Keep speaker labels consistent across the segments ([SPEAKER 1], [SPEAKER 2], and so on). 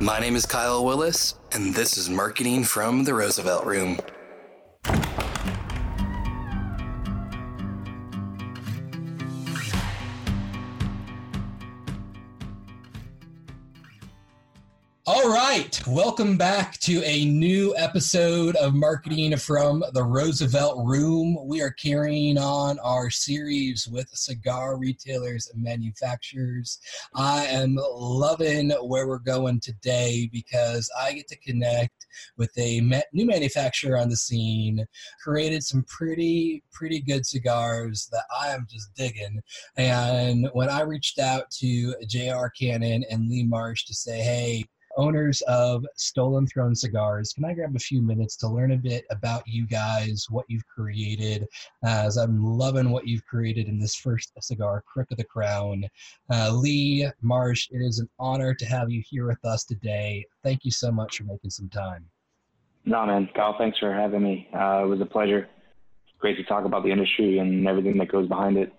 [SPEAKER 1] My name is Kyle Willis, and this is Marketing from the Roosevelt Room. Right, welcome back to a new episode of Marketing from the Roosevelt Room. We are carrying on our series with cigar retailers and manufacturers. I am loving where we're going today because I get to connect with a new manufacturer on the scene, created some pretty, pretty good cigars that I am just digging. And when I reached out to JR Cannon and Lee Marsh to say, hey, owners of Stolen Throne Cigars. Can I grab a few minutes to learn a bit about you guys, what you've created, as I'm loving what you've created in this first cigar, Crook of the Crown. Uh, Lee, Marsh, it is an honor to have you here with us today. Thank you so much for making some time.
[SPEAKER 2] No, man. Kyle, thanks for having me. Uh, it was a pleasure. Great to talk about the industry and everything that goes behind it.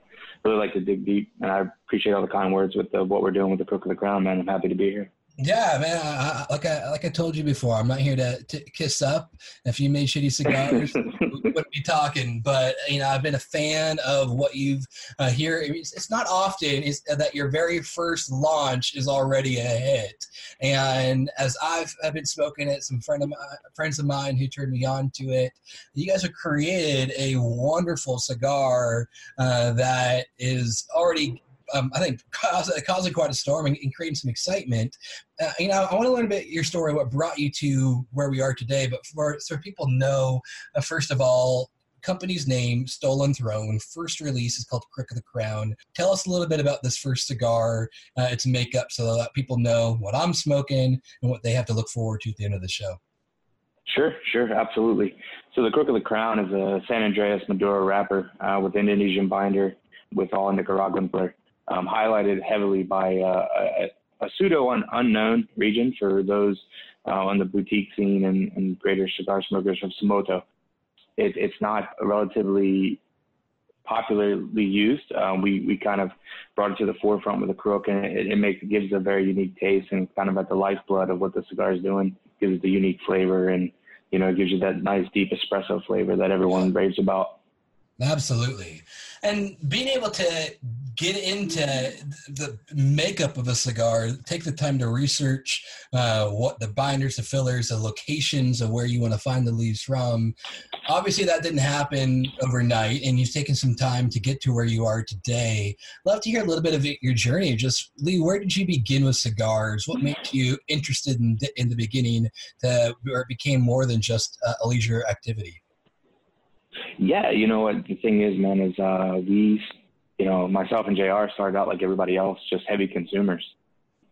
[SPEAKER 2] Really like to dig deep, and I appreciate all the kind words with the, what we're doing with the Crook of the Crown, man. I'm happy to be here.
[SPEAKER 1] Yeah, man. I, I, like I like I told you before, I'm not here to, to kiss up. If you made shitty cigars, we wouldn't be talking. But you know, I've been a fan of what you've uh, here. It's, it's not often is that your very first launch is already a hit. And as I've I've been smoking it, some friend of my, friends of mine who turned me on to it, you guys have created a wonderful cigar uh, that is already um, I think causing, causing quite a storm and, and creating some excitement. Uh, you know, I want to learn a bit your story, what brought you to where we are today. But for so people know, uh, first of all, company's name, Stolen Throne. First release is called Crook of the Crown. Tell us a little bit about this first cigar, uh, its makeup, so that people know what I'm smoking and what they have to look forward to at the end of the show.
[SPEAKER 2] Sure, sure, absolutely. So the Crook of the Crown is a San Andrés Maduro wrapper uh, with Indonesian binder with all Nicaraguan flair um, highlighted heavily by uh, a, a, pseudo un- unknown region for those uh, on the boutique scene and, and greater cigar smokers from Somoto. It, it's not relatively popularly used. Um, we, we kind of brought it to the forefront with the crook, and it, it makes gives a very unique taste and kind of at the lifeblood of what the cigar is doing. Gives it the unique flavor, and you know, it gives you that nice deep espresso flavor that everyone raves about.
[SPEAKER 1] Absolutely. And being able to get into the makeup of a cigar, take the time to research uh, what the binders, the fillers, the locations of where you want to find the leaves from. Obviously, that didn't happen overnight, and you've taken some time to get to where you are today. Love to hear a little bit of your journey. Just, Lee, where did you begin with cigars? What made you interested in, in the beginning to, where it became more than just a leisure activity?
[SPEAKER 2] Yeah, you know what the thing is, man, is uh, we, you know, myself and Jr. started out like everybody else, just heavy consumers,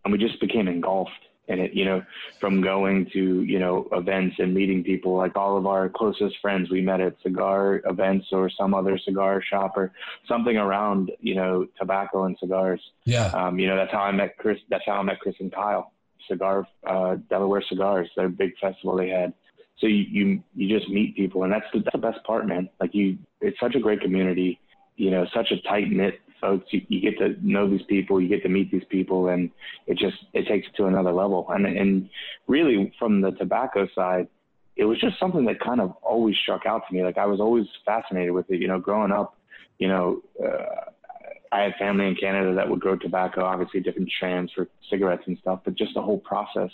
[SPEAKER 2] and we just became engulfed in it. You know, from going to you know events and meeting people, like all of our closest friends we met at cigar events or some other cigar shop or something around you know tobacco and cigars.
[SPEAKER 1] Yeah.
[SPEAKER 2] Um, you know, that's how I met Chris. That's how I met Chris and Kyle. Cigar, uh, Delaware Cigars, their big festival they had so you, you you just meet people and that's the, that's the best part man like you it's such a great community you know such a tight knit folks. You, you get to know these people you get to meet these people and it just it takes it to another level. And and really from the tobacco side it was just something that kind of always struck out to me. Like i was always fascinated with it you know growing up you know uh, I had family in Canada that would grow tobacco, obviously different strands for cigarettes and stuff, but just the whole process.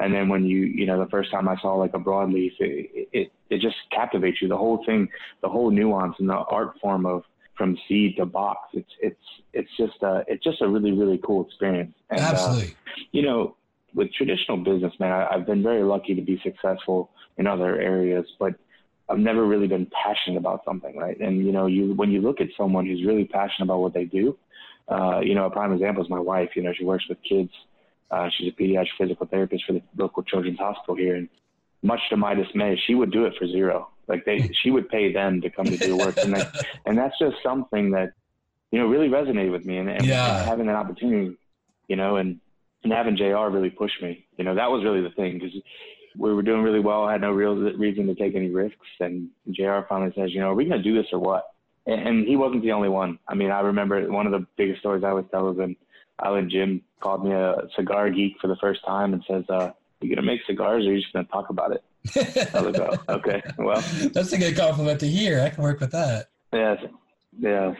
[SPEAKER 2] And then when you, you know, the first time I saw like a broadleaf, it, it, it just captivates you. The whole thing, the whole nuance and the art form of from seed to box. It's, it's, it's just a, it's just a really, really cool experience.
[SPEAKER 1] And, uh, Absolutely. Uh,
[SPEAKER 2] you know, with traditional business, man, I, I've been very lucky to be successful in other areas, but I've never really been passionate about something, right? And you know, you when you look at someone who's really passionate about what they do, uh, you know, a prime example is my wife. You know, she works with kids uh, she's a pediatric physical therapist for the local children's hospital here, and much to my dismay, she would do it for zero. Like they, she would pay them to come to do work, and that, and that's just something that you know really resonated with me, and, and,
[SPEAKER 1] yeah.
[SPEAKER 2] and having that opportunity, you know, and and having Jr. really push me. You know, that was really the thing because we were doing really well. I had no real reason to take any risks, and Jr. finally says, you know, are we going to do this or what? And, and he wasn't the only one. I mean, I remember one of the biggest stories I always tell is when Island Jim called me a cigar geek for the first time and says, uh, "You gonna make cigars, or are you just gonna talk about it?" Like, oh, "Okay, well,
[SPEAKER 1] that's a good compliment to hear. I can work with that."
[SPEAKER 2] Yeah, yeah.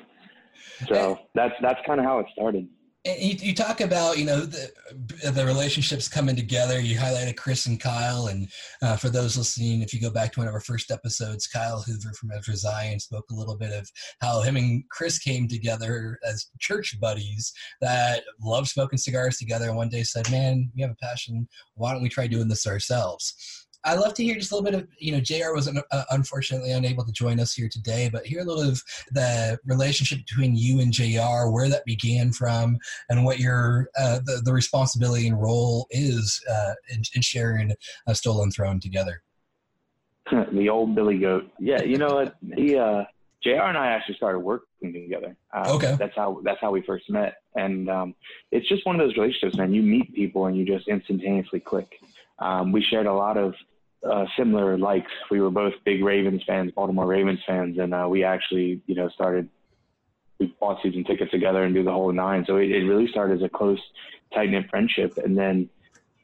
[SPEAKER 2] So that's that's kind of how it started.
[SPEAKER 1] You, you, talk about you know the, the relationships coming together. You highlighted Chris and Kyle, and uh, for those listening, if you go back to one of our first episodes, Kyle Hoover from Ezra Zion spoke a little bit of how him and Chris came together as church buddies that loved smoking cigars together. And one day said, "Man, we have a passion. Why don't we try doing this ourselves?" I love to hear just a little bit of, you know, JR was uh, unfortunately unable to join us here today, but hear a little of the relationship between you and JR, where that began from, and what your uh, the, the responsibility and role is uh, in, in, sharing a stolen throne together.
[SPEAKER 2] the old Billy Goat. Yeah, you know what? He, uh, JR and I actually started working together. Um, okay. That's how that's how we first met, and um, it's just one of those relationships, man. You meet people and you just instantaneously click. Um, we shared a lot of uh, similar likes. We were both big Ravens fans, Baltimore Ravens fans, and uh, we actually, you know, started. We bought season tickets together and do the whole nine. So it, it really started as a close, tight knit friendship, and then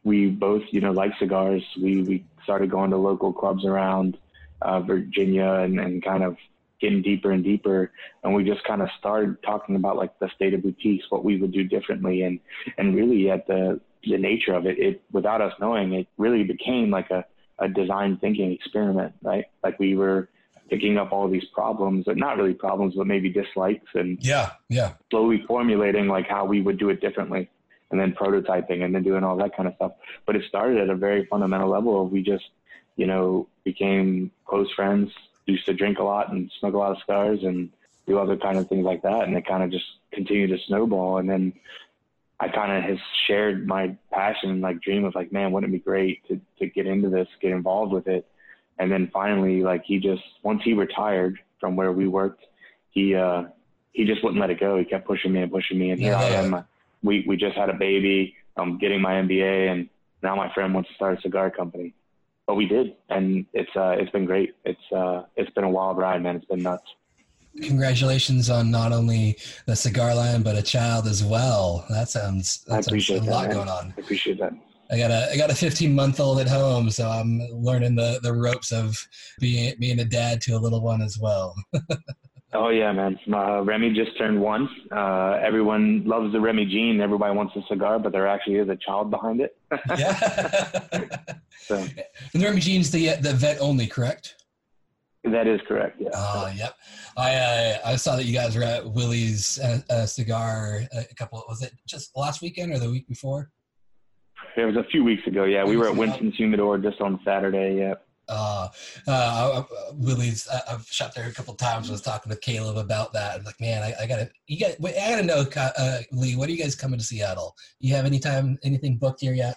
[SPEAKER 2] we both, you know, like cigars. We we started going to local clubs around uh, Virginia and, and kind of getting deeper and deeper and we just kind of started talking about like the state of boutiques what we would do differently and and really at the the nature of it it without us knowing it really became like a a design thinking experiment, right? Like we were picking up all these problems, but not really problems, but maybe dislikes and
[SPEAKER 1] yeah, yeah,
[SPEAKER 2] slowly formulating like how we would do it differently and then prototyping and then doing all that kind of stuff. But it started at a very fundamental level of we just, you know, became close friends, used to drink a lot and smoke a lot of cigars and do other kind of things like that. And it kind of just continued to snowball. And then I kind of has shared my passion and like dream of like, man, wouldn't it be great to, to get into this, get involved with it. And then finally, like he just, once he retired from where we worked, he, uh, he just wouldn't let it go. He kept pushing me and pushing me. And here yeah. I am. We, we just had a baby. I'm getting my MBA and now my friend wants to start a cigar company, but we did. And it's, uh, it's been great. It's, uh, it's been a wild ride, man. It's been nuts
[SPEAKER 1] congratulations on not only the cigar line but a child as well. That sounds that
[SPEAKER 2] I appreciate
[SPEAKER 1] a lot going on.
[SPEAKER 2] I appreciate that.
[SPEAKER 1] I got a I got a 15 month old at home, so I'm learning the the ropes of being being a dad to a little one as well.
[SPEAKER 2] oh yeah, man. Uh, Remy just turned one. Uh, everyone loves the Remy Jean. Everybody wants a cigar, but there actually is a child behind it.
[SPEAKER 1] yeah. so. And the Remy Jean's the the vet only, correct?
[SPEAKER 2] That is correct. Yeah.
[SPEAKER 1] Oh, yep. I uh, I saw that you guys were at Willie's uh, uh, cigar a couple. Was it just last weekend or the week before?
[SPEAKER 2] It was a few weeks ago. Yeah, we were at Winston's Humidor just on Saturday. Yeah.
[SPEAKER 1] Uh, uh, Willie's. I, have shot there a couple times. I was talking with Caleb about that. I'm like, man, I, I gotta, you got, I gotta know, uh, Lee. What are you guys coming to Seattle? You have any time, anything booked here yet?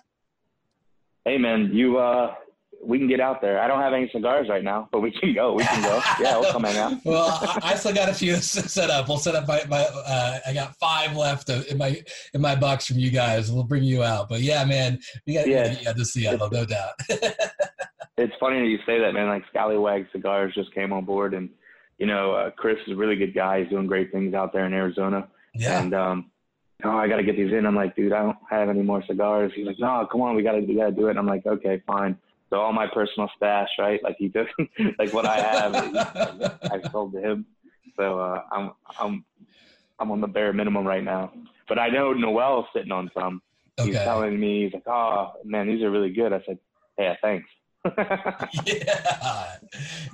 [SPEAKER 2] Hey, man, you uh, we can get out there. I don't have any cigars right now, but we can go. We can go. Yeah, we'll come hang out.
[SPEAKER 1] well, I, I, still got a few set up. We'll set up my, my uh, I got five left in my in my box from you guys. We'll bring you out. But yeah, man, we got yeah. to get to Seattle, no doubt.
[SPEAKER 2] it's funny that you say that, man. Like Scallywag Cigars just came on board, and you know, uh, Chris is a really good guy. He's doing great things out there in Arizona. Yeah. And um, oh, I got to get these in. I'm like, dude, I don't have any more cigars. He's like, no, come on, we got to, we got to do it. And I'm like, okay, fine. So all my personal stash, right? Like he took, like what I have, I sold to him. So uh, I'm I'm I'm on the bare minimum right now. But I know Noel's sitting on some. Okay. He's telling me he's like, "Oh man, these are really good." I said, "Yeah, thanks."
[SPEAKER 1] yeah.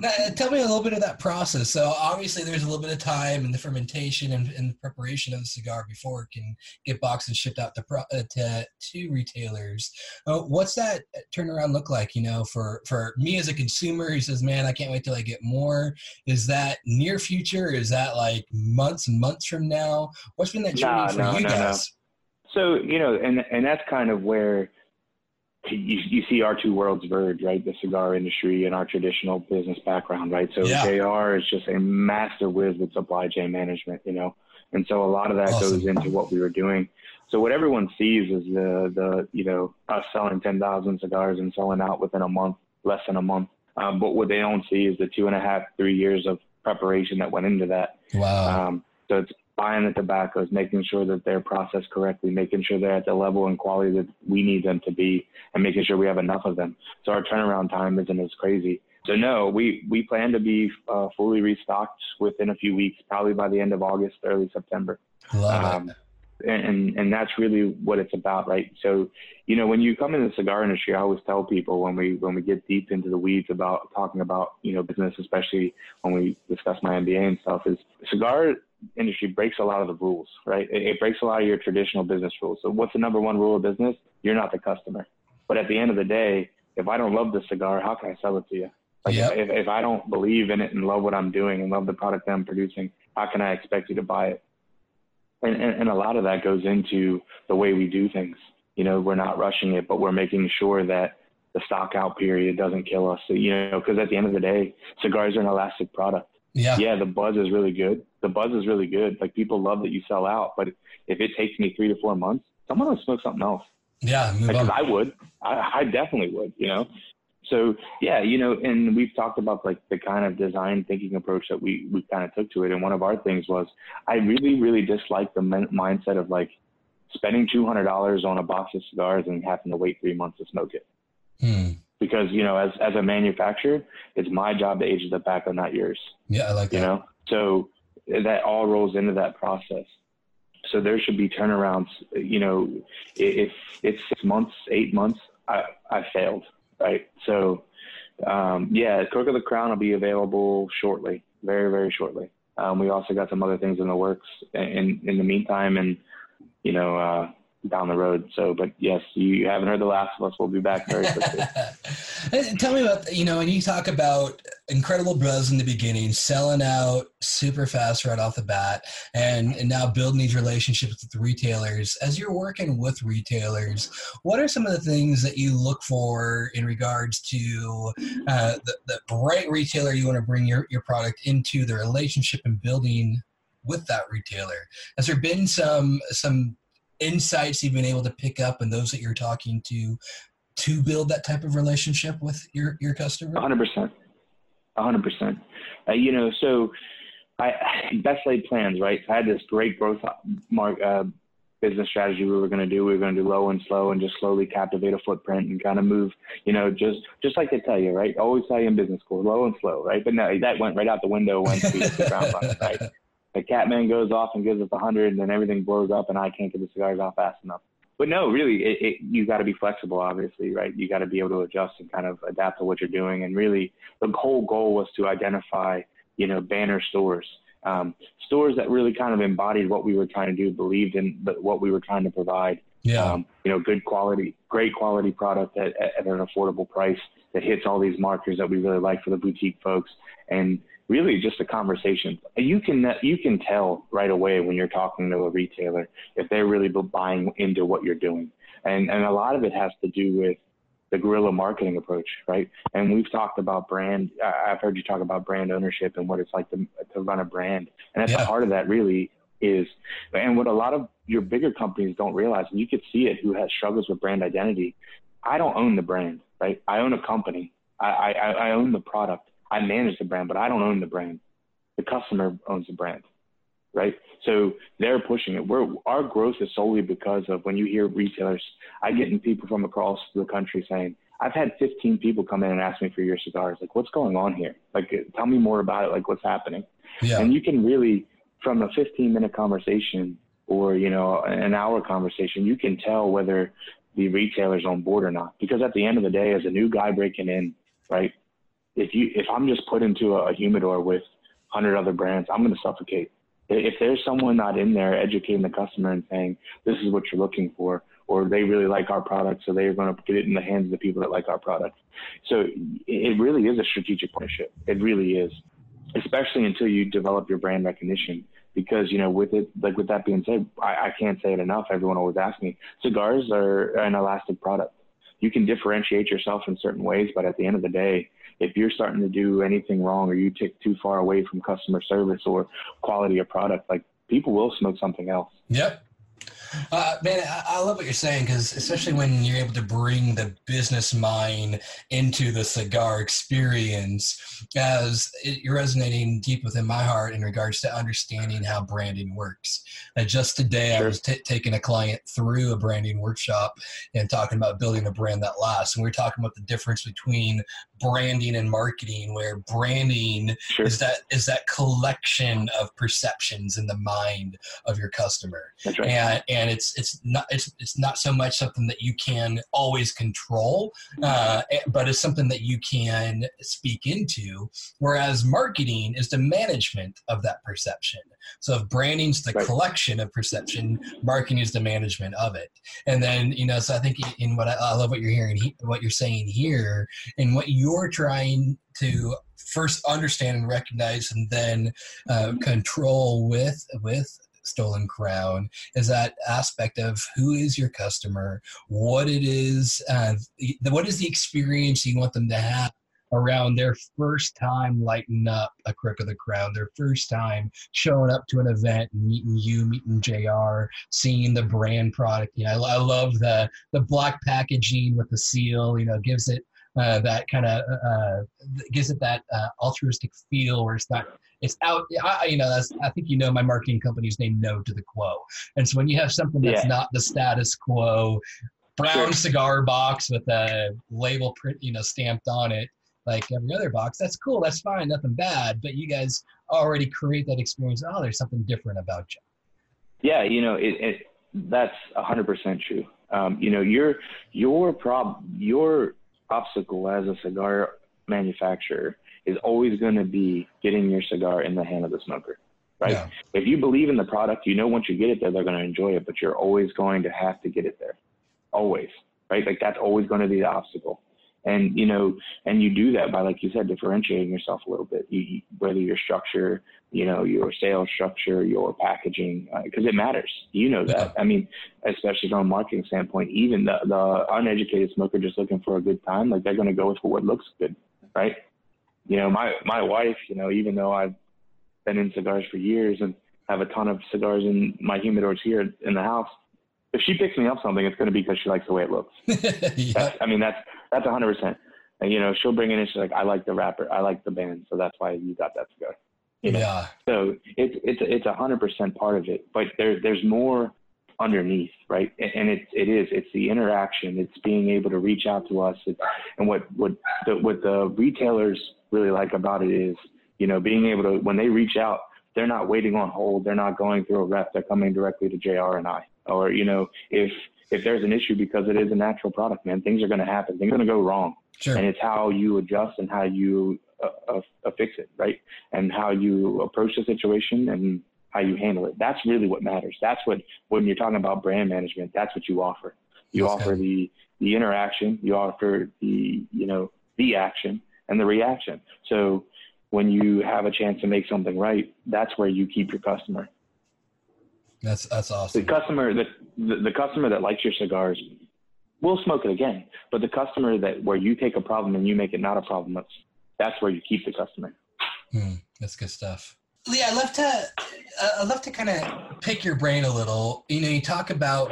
[SPEAKER 1] Now, tell me a little bit of that process. So obviously, there's a little bit of time in the fermentation and, and the preparation of the cigar before it can get boxed and shipped out to uh, to, to retailers. Uh, what's that turnaround look like? You know, for for me as a consumer who says, "Man, I can't wait till I get more." Is that near future? Is that like months and months from now? What's been that journey for no, you no, guys?
[SPEAKER 2] So you know, and and that's kind of where you, you see our two worlds verge, right? The cigar industry and our traditional business background, right? So yeah. JR is just a master whiz with supply chain management, you know, and so a lot of that awesome. goes into what we were doing. So what everyone sees is the the you know us selling ten thousand cigars and selling out within a month, less than a month. Um, but what they don't see is the two and a half, three years of preparation that went into that.
[SPEAKER 1] Wow. Um,
[SPEAKER 2] so it's buying the tobaccos, making sure that they're processed correctly, making sure they're at the level and quality that we need them to be, and making sure we have enough of them. So our turnaround time isn't as crazy. So no, we we plan to be uh, fully restocked within a few weeks, probably by the end of August, early September.
[SPEAKER 1] Love um, it.
[SPEAKER 2] And, and that's really what it's about, right? So, you know, when you come in the cigar industry, I always tell people when we when we get deep into the weeds about talking about you know business, especially when we discuss my MBA and stuff, is cigar industry breaks a lot of the rules, right? It, it breaks a lot of your traditional business rules. So, what's the number one rule of business? You're not the customer. But at the end of the day, if I don't love the cigar, how can I sell it to you? Like yep. if, if I don't believe in it and love what I'm doing and love the product that I'm producing, how can I expect you to buy it? And, and, and a lot of that goes into the way we do things. You know, we're not rushing it, but we're making sure that the stock out period doesn't kill us. So, you know, because at the end of the day, cigars are an elastic product.
[SPEAKER 1] Yeah.
[SPEAKER 2] Yeah, the buzz is really good. The buzz is really good. Like people love that you sell out, but if it takes me three to four months, someone will smoke something else.
[SPEAKER 1] Yeah,
[SPEAKER 2] because I would. I, I definitely would. You know, so yeah, you know, and we've talked about like the kind of design thinking approach that we we kind of took to it. And one of our things was I really really dislike the men- mindset of like spending two hundred dollars on a box of cigars and having to wait three months to smoke it.
[SPEAKER 1] Hmm.
[SPEAKER 2] Because you know, as as a manufacturer, it's my job to age the tobacco, not yours.
[SPEAKER 1] Yeah, I like that.
[SPEAKER 2] You know, so that all rolls into that process. So there should be turnarounds. You know, if it's six months, eight months, I I failed right? So, um, yeah, Crook of the Crown will be available shortly, very, very shortly. Um, we also got some other things in the works in in the meantime, and you know, uh, down the road. So, but yes, you haven't heard the last of us. We'll be back very quickly.
[SPEAKER 1] Tell me about you know when you talk about incredible buzz in the beginning, selling out super fast right off the bat, and and now building these relationships with retailers. As you're working with retailers, what are some of the things that you look for in regards to uh, the, the right retailer you want to bring your, your product into, the relationship and building with that retailer? Has there been some some insights you've been able to pick up and those that you're talking to to build that type of relationship with your your customer?
[SPEAKER 2] 100%. 100%. Uh, you know, so I best laid plans, right? I had this great growth mark, uh, business strategy we were going to do. We were going to do low and slow and just slowly captivate a footprint and kind of move, you know, just just like they tell you, right? Always tell you in business school, low and slow, right? But no, that went right out the window once we hit the ground running, right? the Catman goes off and gives us a hundred, and then everything blows up, and I can't get the cigars off fast enough. But no, really, it, it, you got to be flexible, obviously, right? You got to be able to adjust and kind of adapt to what you're doing. And really, the whole goal was to identify, you know, banner stores, um, stores that really kind of embodied what we were trying to do, believed in the, what we were trying to provide.
[SPEAKER 1] Yeah.
[SPEAKER 2] Um, you know, good quality, great quality product at, at an affordable price that hits all these markers that we really like for the boutique folks. And really just a conversation. You can you can tell right away when you're talking to a retailer if they're really buying into what you're doing, and and a lot of it has to do with the guerrilla marketing approach, right? And we've talked about brand. I've heard you talk about brand ownership and what it's like to to run a brand, and at yeah. the heart of that really is, and what a lot of your bigger companies don't realize, and you could see it, who has struggles with brand identity. I don't own the brand, right? I own a company. I, I, I own the product I manage the brand, but I don't own the brand. The customer owns the brand, right? So they're pushing it. We're, our growth is solely because of when you hear retailers, I get people from across the country saying, I've had 15 people come in and ask me for your cigars. Like, what's going on here? Like, tell me more about it. Like, what's happening?
[SPEAKER 1] Yeah.
[SPEAKER 2] And you can really, from a 15 minute conversation or, you know, an hour conversation, you can tell whether the retailer's on board or not. Because at the end of the day, as a new guy breaking in, right, if you if I'm just put into a, humidor with hundred other brands, I'm going to suffocate. If there's someone not in there educating the customer and saying this is what you're looking for, or they really like our product, so they're going to get it in the hands of the people that like our product. So it really is a strategic partnership. It really is, especially until you develop your brand recognition. Because you know, with it, like with that being said, I, I can't say it enough. Everyone always asks me, cigars are an elastic product. You can differentiate yourself in certain ways, but at the end of the day, if you're starting to do anything wrong or you take too far away from customer service or quality of product, like people will smoke something else.
[SPEAKER 1] Yep. Uh, man, I, love what you're saying because especially when you're able to bring the business mind into the cigar experience, as it, you're resonating deep within my heart in regards to understanding how branding works. And just today, sure. I was t- taking a client through a branding workshop and talking about building a brand that lasts. And we are talking about the difference between branding and marketing, where branding sure. is that is that collection of perceptions in the mind of your customer.
[SPEAKER 2] Right.
[SPEAKER 1] And, and it's it's not it's it's not so much something that you can always control, uh, eh, but it's something that you can speak into. Whereas marketing is the management of that perception. So if branding's the right. collection of perception, marketing is the management of it. And then you know, so I think in what I, I love what you're hearing, what you're saying here, and what you're trying to first understand and recognize and then uh, control with with stolen crown is that aspect of who is your customer what it is uh, what is the experience you want them to have around their first time lighting up a crook of the crown, their first time showing up to an event, meeting you, meeting JR, seeing the brand product. You know, I, I love the the black packaging with the seal. You know, gives it uh, that kind of uh, gives it that uh, altruistic feel where it's not it's out I, you know that's i think you know my marketing company's name no to the quo and so when you have something that's yeah. not the status quo brown sure. cigar box with a label print you know stamped on it like every other box that's cool that's fine nothing bad but you guys already create that experience oh there's something different about you
[SPEAKER 2] yeah you know it, it that's 100% true um, you know your your prob your obstacle as a cigar manufacturer is always going to be getting your cigar in the hand of the smoker, right? Yeah. If you believe in the product, you know once you get it there, they're going to enjoy it, but you're always going to have to get it there, always, right? Like that's always going to be the obstacle. And you know, and you do that by, like you said, differentiating yourself a little bit. You, whether your structure, you know, your sales structure, your packaging, because uh, it matters. You know that. I mean, especially from a marketing standpoint, even the the uneducated smoker just looking for a good time, like they're going to go with what looks good, right? You know, my my wife, you know, even though I've been in cigars for years and have a ton of cigars in my humidors here in the house, if she picks me up something, it's going to be because she likes the way it looks. yeah. I mean, that's that's 100. percent And you know, she'll bring it in. She's like, I like the wrapper, I like the band, so that's why you got that. You know? Yeah. So it's it's it's a hundred percent part of it, but there's there's more underneath, right? And it's it is it's the interaction. It's being able to reach out to us, it's, and what what the, what the retailers really like about it is, you know, being able to when they reach out, they're not waiting on hold. They're not going through a rep. They're coming directly to Jr. and I or you know if if there's an issue because it is a natural product, man, things are going to happen. Things are going to go wrong,
[SPEAKER 1] sure.
[SPEAKER 2] and it's how you adjust and how you uh, uh, uh, fix it, right? And how you approach the situation and how you handle it. That's really what matters. That's what when you're talking about brand management, that's what you offer. You offer the the interaction, you offer the you know the action and the reaction. So when you have a chance to make something right, that's where you keep your customer.
[SPEAKER 1] That's that's awesome.
[SPEAKER 2] The customer that the, the customer that likes your cigars will smoke it again. But the customer that where you take a problem and you make it not a problem, that's that's where you keep the customer.
[SPEAKER 1] Hmm, that's good stuff. Lee, I love to uh, I love to kind of pick your brain a little. You know, you talk about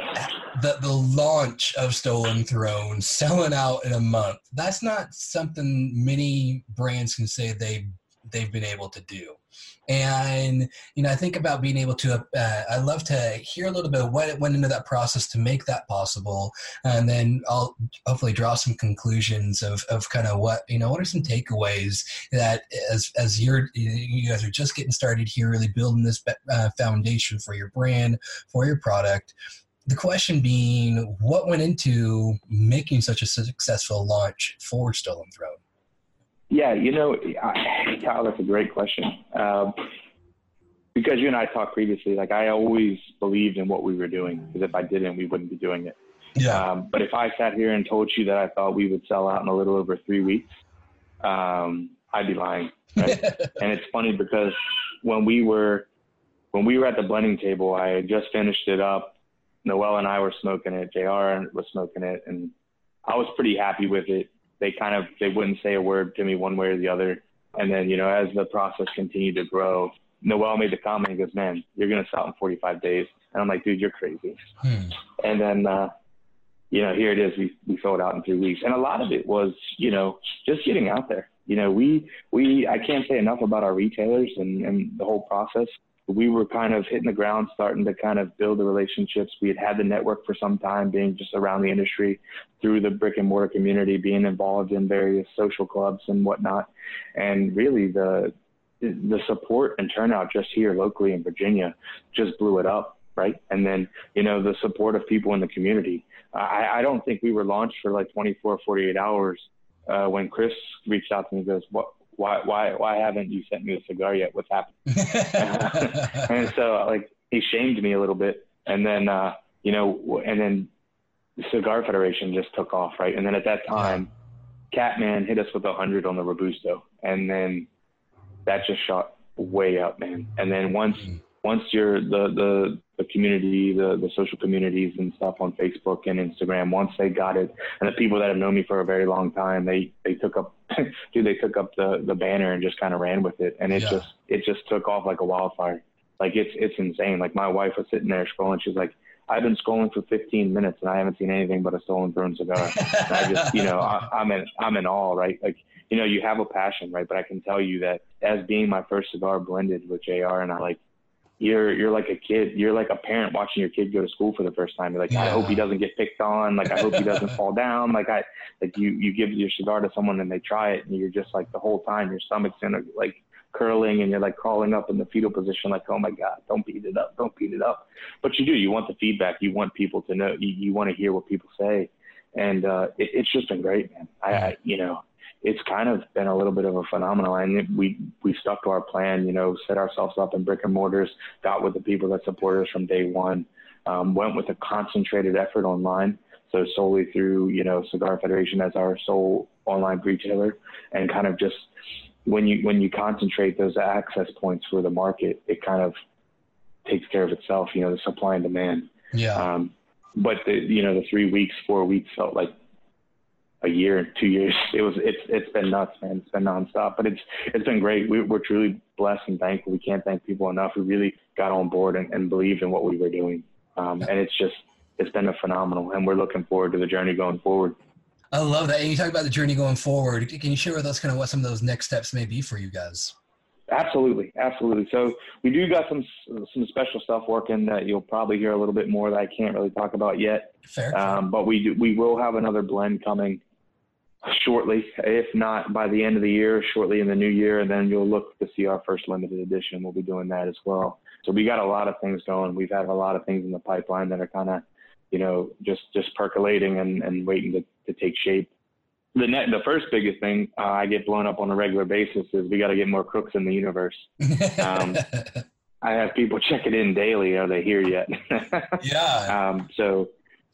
[SPEAKER 1] the the launch of Stolen Throne selling out in a month. That's not something many brands can say they they've been able to do. And you know, I think about being able to. Uh, I love to hear a little bit of what went into that process to make that possible, and then I'll hopefully draw some conclusions of, of kind of what you know. What are some takeaways that as as you're you guys are just getting started here, really building this uh, foundation for your brand, for your product. The question being, what went into making such a successful launch for Stolen Throne?
[SPEAKER 2] Yeah, you know, I, Kyle, that's a great question. Um, because you and I talked previously, like I always believed in what we were doing. Because if I didn't, we wouldn't be doing it.
[SPEAKER 1] Yeah.
[SPEAKER 2] Um, but if I sat here and told you that I thought we would sell out in a little over three weeks, um, I'd be lying. Right? and it's funny because when we were when we were at the blending table, I had just finished it up. Noel and I were smoking it. Jr. was smoking it, and I was pretty happy with it they kind of they wouldn't say a word to me one way or the other. And then you know as the process continued to grow, Noel made the comment. He goes, "Man, you're gonna sell in 45 days," and I'm like, "Dude, you're crazy." Hmm. And then, uh, you know, here it is. We we sold out in three weeks, and a lot of it was, you know, just getting out there. You know, we we I can't say enough about our retailers and and the whole process we were kind of hitting the ground, starting to kind of build the relationships. We had had the network for some time, being just around the industry through the brick and mortar community, being involved in various social clubs and whatnot. And really, the the support and turnout just here locally in Virginia just blew it up, right? And then you know the support of people in the community. I, I don't think we were launched for like 24, 48 hours uh, when Chris reached out to me and goes, "What why why why haven't you sent me a cigar yet? What's happened? and so like he shamed me a little bit, and then uh, you know, and then the Cigar Federation just took off, right? And then at that time, Catman hit us with a hundred on the Robusto, and then that just shot way up, man. And then once mm once you're the the the community, the the social communities and stuff on Facebook and Instagram, once they got it, and the people that have known me for a very long time, they they took up, dude, they took up the the banner and just kind of ran with it, and it yeah. just it just took off like a wildfire. Like it's it's insane. Like my wife was sitting there scrolling, she's like. I've been scrolling for 15 minutes and I haven't seen anything but a Stolen Throne cigar. and I just, you know, I, I'm in, I'm in awe, right? Like, you know, you have a passion, right? But I can tell you that as being my first cigar blended with JR and I like, you're you're like a kid. You're like a parent watching your kid go to school for the first time. You're like, yeah. I hope he doesn't get picked on. Like I hope he doesn't fall down. Like I like you you give your cigar to someone and they try it and you're just like the whole time your stomach's in a, like curling and you're like crawling up in the fetal position like oh my god don't beat it up don't beat it up but you do you want the feedback you want people to know you, you want to hear what people say and uh it, it's just been great man I, I you know it's kind of been a little bit of a phenomenon. And we we stuck to our plan, you know, set ourselves up in brick and mortars, got with the people that support us from day one, um, went with a concentrated effort online. So solely through, you know, Cigar Federation as our sole online retailer, and kind of just when you when you concentrate those access points for the market, it kind of takes care of itself. You know, the supply and demand.
[SPEAKER 1] Yeah. Um,
[SPEAKER 2] but the you know the three weeks, four weeks felt like a year, two years. It was it's it's been nuts, man. It's been nonstop, but it's it's been great. We, we're truly blessed and thankful. We can't thank people enough who really got on board and, and believed in what we were doing. Um, and it's just it's been a phenomenal, and we're looking forward to the journey going forward.
[SPEAKER 1] I love that. And you talk about the journey going forward. Can you share with us kind of what some of those next steps may be for you guys?
[SPEAKER 2] Absolutely, absolutely. So we do got some some special stuff working that you'll probably hear a little bit more that I can't really talk about yet.
[SPEAKER 1] Fair. Um,
[SPEAKER 2] but we do, we will have another blend coming shortly, if not by the end of the year, shortly in the new year, and then you'll look to see our first limited edition. We'll be doing that as well. So we got a lot of things going. We've had a lot of things in the pipeline that are kind of, you know, just just percolating and, and waiting to, to take shape. The net, the first biggest thing uh, I get blown up on a regular basis is we got to get more crooks in the universe. Um, I have people checking in daily. Are they here yet?
[SPEAKER 1] yeah.
[SPEAKER 2] Um, so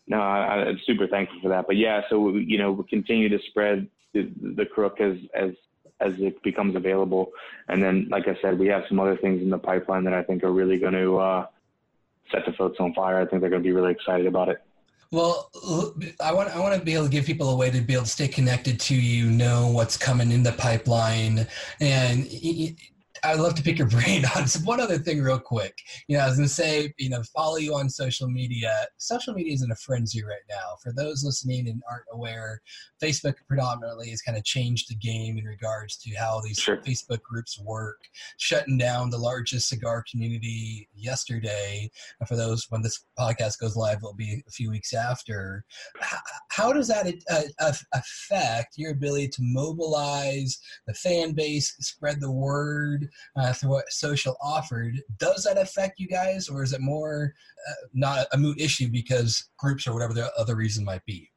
[SPEAKER 2] no, I, am super thankful for that. But yeah, so you know, we continue to spread the, the crook as as as it becomes available, and then, like I said, we have some other things in the pipeline that I think are really going to uh, set the folks on fire. I think they're going to be really excited about it.
[SPEAKER 1] Well, I want I want to be able to give people a way to be able to stay connected to you, know what's coming in the pipeline, and I'd love to pick your brain on some, one other thing real quick. You know, I was going to say, you know, follow you on social media. Social media is in a frenzy right now. For those listening and aren't aware, Facebook predominantly has kind of changed the game in regards to how these sure. Facebook groups work, shutting down the largest cigar community yesterday. And For those, when this podcast goes live, it'll be a few weeks after. How, how does that uh, affect your ability to mobilize the fan base, spread the word? Uh, through what social offered. Does that affect you guys, or is it more uh, not a moot issue because groups or whatever the other reason might be?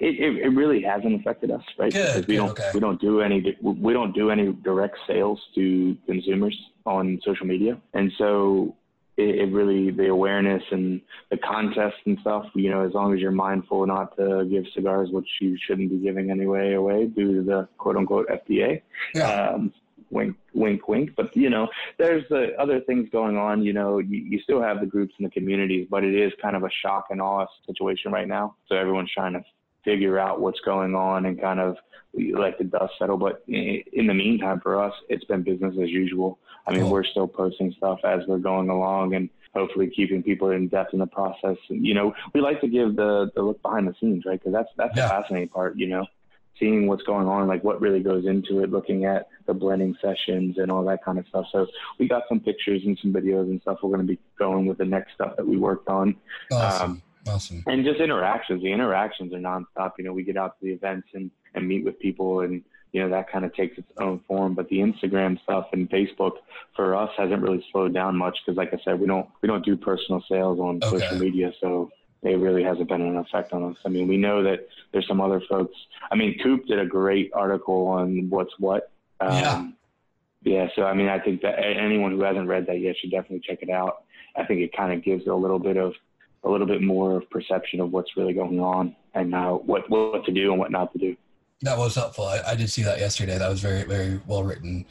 [SPEAKER 2] It, it, it really hasn't affected us, right?
[SPEAKER 1] Good,
[SPEAKER 2] because we
[SPEAKER 1] good,
[SPEAKER 2] don't
[SPEAKER 1] okay.
[SPEAKER 2] we don't do any we don't do any direct sales to consumers on social media, and so it, it, really the awareness and the contests and stuff. You know, as long as you're mindful not to give cigars, which you shouldn't be giving anyway away due to the quote unquote FDA.
[SPEAKER 1] Yeah. Um,
[SPEAKER 2] wink, wink, wink. But you know, there's uh, other things going on. You know, you, you still have the groups and the communities, but it is kind of a shock and awe situation right now. So everyone's trying to figure out what's going on and kind of let the dust settle. But in the meantime, for us, it's been business as usual. I mean, we're still posting stuff as we're going along and hopefully keeping people in depth in the process. And, you know, we like to give the, the look behind the scenes, right? Because that's, that's yeah. the fascinating part, you know, seeing what's going on, like what really goes into it, looking at the blending sessions and all that kind of stuff. So we got some pictures and some videos and stuff. We're going to be going with the next stuff that we worked on.
[SPEAKER 1] Awesome. Um, awesome.
[SPEAKER 2] And just interactions. The interactions are nonstop. You know, we get out to the events and, and meet with people and, you know, that kind of takes its own form. But the Instagram stuff and Facebook for us hasn't really slowed down much because, like I said, we don't we don't do personal sales on okay. social media, so it really hasn't been an effect on us. I mean, we know that there's some other folks. I mean, Coop did a great article on what's what. Um, yeah. Yeah. So I mean, I think that anyone who hasn't read that yet should definitely check it out. I think it kind of gives a little bit of a little bit more of perception of what's really going on and uh, what what to do and what not to do.
[SPEAKER 1] That was helpful. I, I, did see that yesterday. That was very, very well written.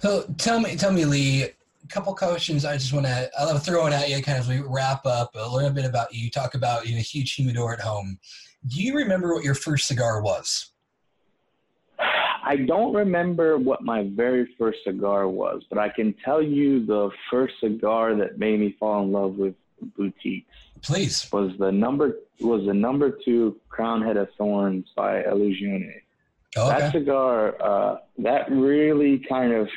[SPEAKER 1] So tell me, tell me, Lee, a couple questions I just want to, I'll throw it at you kind of as we wrap up a little bit about you. Talk about you know, a huge humidor at home. Do you remember what your first cigar was?
[SPEAKER 2] I don't remember what my very first cigar was, but I can tell you the first cigar that made me fall in love with boutiques.
[SPEAKER 1] Please.
[SPEAKER 2] Was the number was the number two Crown Head of Thorns by Illusione. Oh, okay. That cigar, uh, that really kind of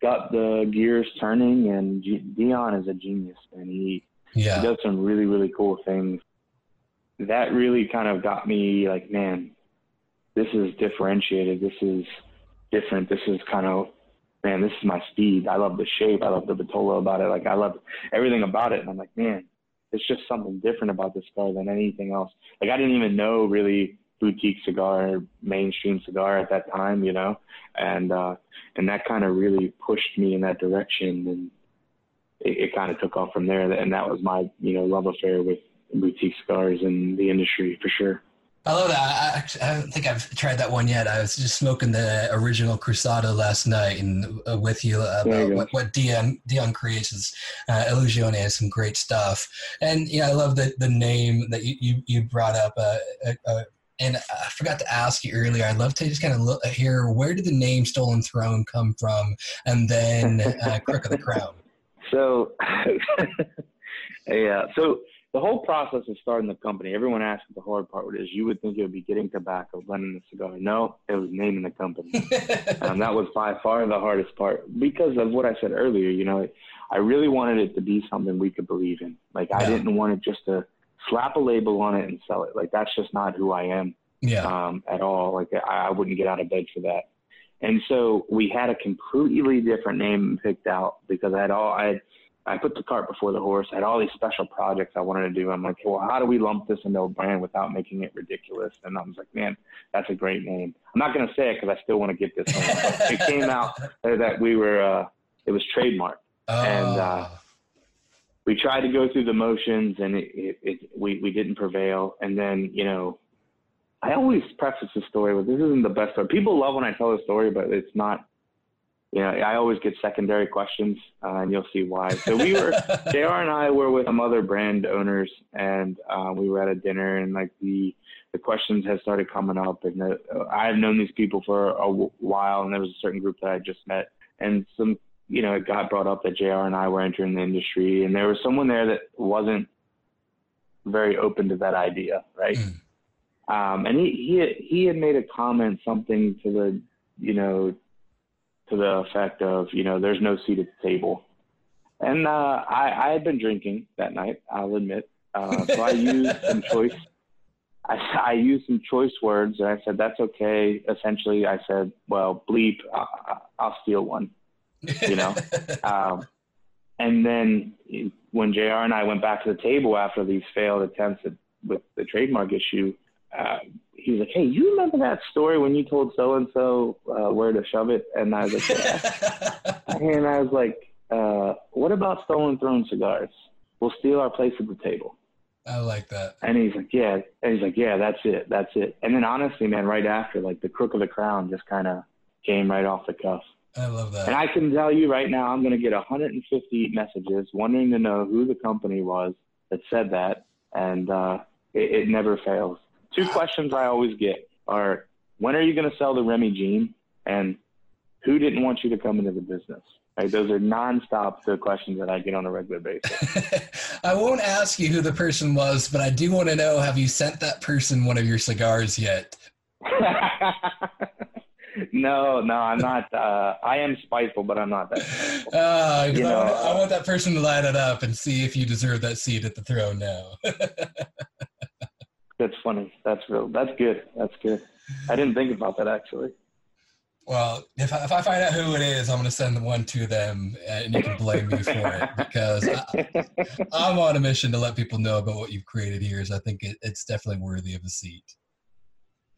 [SPEAKER 2] got the gears turning. And G- Dion is a genius, and he yeah. he does some really really cool things. That really kind of got me like, man, this is differentiated. This is different. This is kind of man, this is my speed. I love the shape. I love the Vitola about it. Like I love everything about it. And I'm like, man, it's just something different about this car than anything else. Like I didn't even know really boutique cigar, mainstream cigar at that time, you know, and uh, and that kind of really pushed me in that direction, and it, it kind of took off from there. And that was my you know love affair with boutique cigars and the industry for sure.
[SPEAKER 1] I love that. I, I don't think I've tried that one yet. I was just smoking the original Cruzado last night and uh, with you about you what, what Dion Dion creates is uh, Illusione has some great stuff. And yeah, I love the the name that you you, you brought up. Uh, uh, uh and I forgot to ask you earlier. I'd love to just kind of look hear where did the name Stolen Throne come from, and then uh, Crook of the Crown.
[SPEAKER 2] So, yeah. So the whole process of starting the company, everyone asks the hard part is. You would think it would be getting tobacco, blending the cigar. No, it was naming the company. um, that was by far the hardest part because of what I said earlier. You know, I really wanted it to be something we could believe in. Like yeah. I didn't want it just to slap a label on it and sell it. Like that's just not who I am.
[SPEAKER 1] Yeah.
[SPEAKER 2] Um, at all. Like I, I wouldn't get out of bed for that. And so we had a completely different name picked out because I had all I had I put the cart before the horse. I had all these special projects I wanted to do. I'm like, well, how do we lump this into a brand without making it ridiculous? And I was like, man, that's a great name. I'm not going to say it because I still want to get this. it came out that we were, uh, it was trademarked, oh. and uh, we tried to go through the motions, and it, it, it, we we didn't prevail. And then, you know, I always preface the story with this isn't the best story. People love when I tell a story, but it's not you know, I always get secondary questions, uh, and you'll see why. So we were, JR and I were with some other brand owners, and uh, we were at a dinner, and like the the questions had started coming up, and the, uh, I have known these people for a while, and there was a certain group that I just met, and some, you know, it got brought up that JR and I were entering the industry, and there was someone there that wasn't very open to that idea, right? Mm. Um, and he he he had made a comment, something to the, you know to the effect of, you know, there's no seat at the table. And uh, I, I had been drinking that night, I'll admit. Uh, so I used some choice. I, I used some choice words, and I said, "That's okay." Essentially, I said, "Well, bleep, I, I'll steal one," you know. um, and then when Jr. and I went back to the table after these failed attempts at, with the trademark issue, uh, he was like, "Hey, you remember that story when you told so and so where to shove it?" And I was like, yeah. and I was like, uh, "What about stolen throne cigars? We'll steal our place at the table."
[SPEAKER 1] I like that.
[SPEAKER 2] And he's like, "Yeah," and he's like, "Yeah, that's it, that's it." And then honestly, man, right after, like the crook of the crown just kind of came right off the cuff.
[SPEAKER 1] I love that.
[SPEAKER 2] And I can tell you right now, I'm going to get 150 messages wanting to know who the company was that said that, and uh, it, it never fails two questions I always get are when are you going to sell the Remy Jean and who didn't want you to come into the business? Right, those are nonstop the questions that I get on a regular basis.
[SPEAKER 1] I won't ask you who the person was, but I do want to know: Have you sent that person one of your cigars yet?
[SPEAKER 2] no, no, I'm not. Uh, I am spiteful, but I'm not that. Spiteful. Uh,
[SPEAKER 1] you know, I, want, I want that person to line it up and see if you deserve that seat at the throne now.
[SPEAKER 2] That's funny. That's real. That's good. That's good. I didn't think about that actually.
[SPEAKER 1] Well, if I, if I find out who it is, I'm going to send the one to them, and you can blame me for it because I, am on a mission to let people know about what you've created here. So I think it, it's definitely worthy of a seat.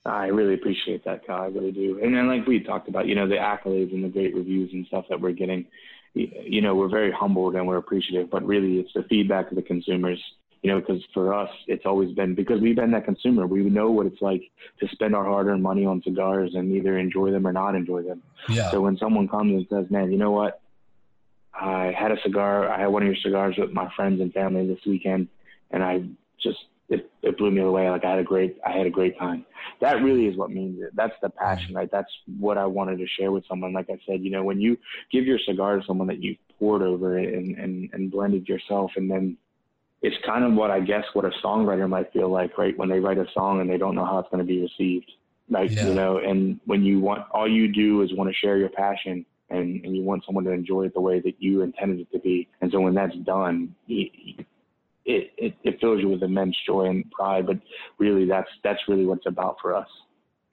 [SPEAKER 2] I really appreciate that, Kyle. I really do. And then, like we talked about, you know, the accolades and the great reviews and stuff that we're getting. You know, we're very humbled and we're appreciative, but really, it's the feedback of the consumers you know, because for us, it's always been because we've been that consumer. We know what it's like to spend our hard earned money on cigars and either enjoy them or not enjoy them. Yeah. So when someone comes and says, man, you know what? I had a cigar, I had one of your cigars with my friends and family this weekend, and I just, it, it blew me away. Like I had a great, I had a great time. That really is what means it. That's the passion, right? That's what I wanted to share with someone. Like I said, you know, when you give your cigar to someone that you poured over it and, and, and blended yourself and then it's kind of what I guess what a songwriter might feel like, right? When they write a song and they don't know how it's going to be received, like yeah. you know, and when you want all you do is want to share your passion and, and you want someone to enjoy it the way that you intended it to be, and so when that's done, it, it it fills you with immense joy and pride. But really, that's that's really what's about for us.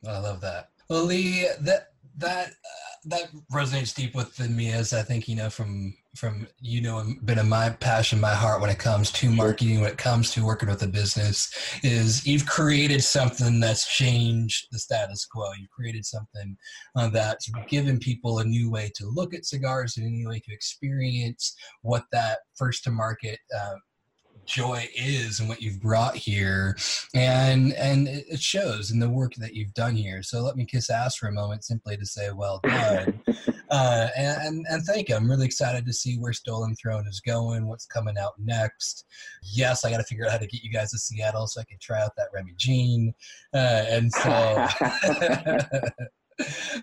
[SPEAKER 1] I love that. Well, Lee, that that uh, that resonates deep within me as I think you know from from you know been in my passion, my heart when it comes to marketing, when it comes to working with a business, is you've created something that's changed the status quo. You've created something uh, that's given people a new way to look at cigars and a new way to experience what that first to market uh, joy is and what you've brought here. And and it shows in the work that you've done here. So let me kiss ass for a moment simply to say well done. Uh, and and thank you. I'm really excited to see where stolen throne is going what's coming out next. Yes i got to figure out how to get you guys to seattle so i can try out that remy jean. Uh, and so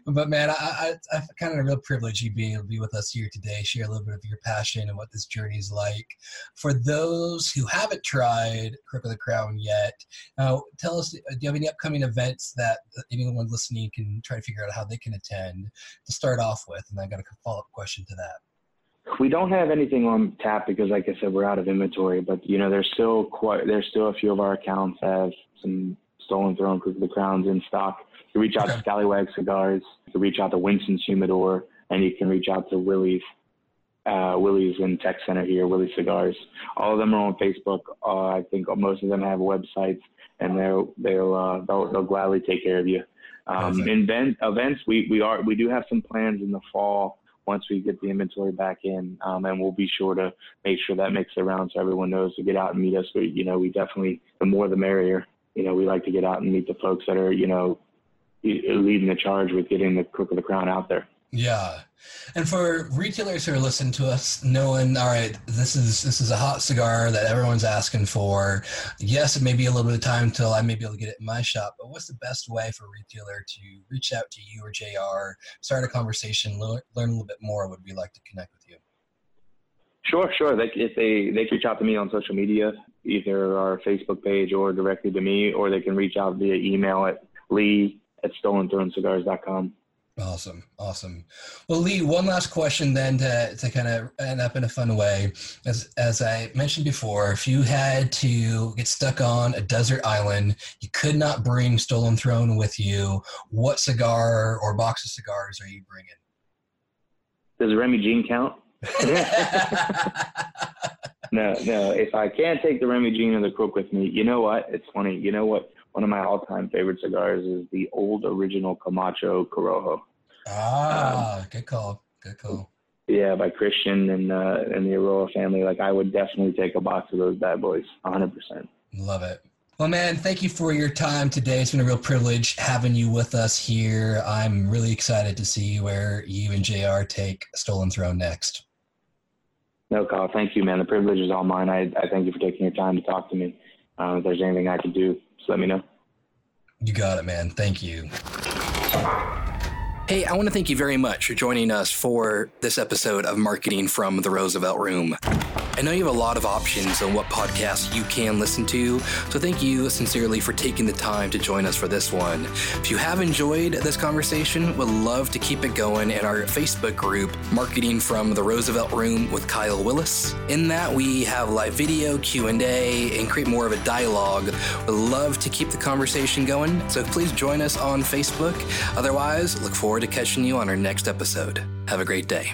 [SPEAKER 1] but man, I, I, I kind of a real privilege you being able to be with us here today, share a little bit of your passion and what this journey is like. For those who haven't tried Crooked Crown yet, uh, tell us, do you have any upcoming events that anyone listening can try to figure out how they can attend to start off with? And I got a follow up question to that.
[SPEAKER 2] We don't have anything on tap because, like I said, we're out of inventory. But you know, there's still quite there's still a few of our accounts have some stolen throne Crooked Crowns in stock you reach out okay. to Scallywag Cigars. You can reach out to Winston's Humidor, and you can reach out to Willie's. Uh, Willie's in Tech Center here, Willie's Cigars. All of them are on Facebook. Uh, I think most of them have websites, and they'll they'll uh, they'll, they'll gladly take care of you. Um, event, events, we we are we do have some plans in the fall once we get the inventory back in, um, and we'll be sure to make sure that makes it around so everyone knows to get out and meet us. We, you know, we definitely the more the merrier. You know, we like to get out and meet the folks that are you know leading the charge with getting the Crooked Crown out there.
[SPEAKER 1] Yeah. And for retailers who are listening to us, knowing, all right, this is this is a hot cigar that everyone's asking for. Yes, it may be a little bit of time until I may be able to get it in my shop, but what's the best way for a retailer to reach out to you or JR, start a conversation, learn, learn a little bit more? Would we like to connect with you?
[SPEAKER 2] Sure, sure. They, if they they can reach out to me on social media, either our Facebook page or directly to me, or they can reach out via email at lee at stolenthronecigars.com.
[SPEAKER 1] Awesome. Awesome. Well, Lee, one last question then to, to kind of end up in a fun way. As, as I mentioned before, if you had to get stuck on a desert island, you could not bring Stolen Throne with you. What cigar or box of cigars are you bringing?
[SPEAKER 2] Does Remy Jean count? no, no. If I can't take the Remy Jean or the Crook with me, you know what? It's funny. You know what? One of my all-time favorite cigars is the old original Camacho Corojo.
[SPEAKER 1] Ah, um, good call. Good call.
[SPEAKER 2] Yeah, by Christian and uh, and the Eiroa family. Like I would definitely take a box of those bad boys, 100. percent
[SPEAKER 1] Love it. Well, man, thank you for your time today. It's been a real privilege having you with us here. I'm really excited to see where you and JR take Stolen Throne next.
[SPEAKER 2] No, Kyle, thank you, man. The privilege is all mine. I, I thank you for taking your time to talk to me. Uh, if there's anything I can do, just let me know.
[SPEAKER 3] You got it, man. Thank you.
[SPEAKER 1] Hey, I want to thank you very much for joining us for this episode of Marketing from the Roosevelt Room. I know you have a lot of options on what podcasts you can listen to, so thank you sincerely for taking the time to join us for this one. If you have enjoyed this conversation, would love to keep it going in our Facebook group, Marketing from the Roosevelt Room with Kyle Willis. In that, we have live video, Q&A, and create more of a dialogue. Would love to keep the conversation going, so please join us on Facebook. Otherwise, look forward to catching you on our next episode. Have a great day.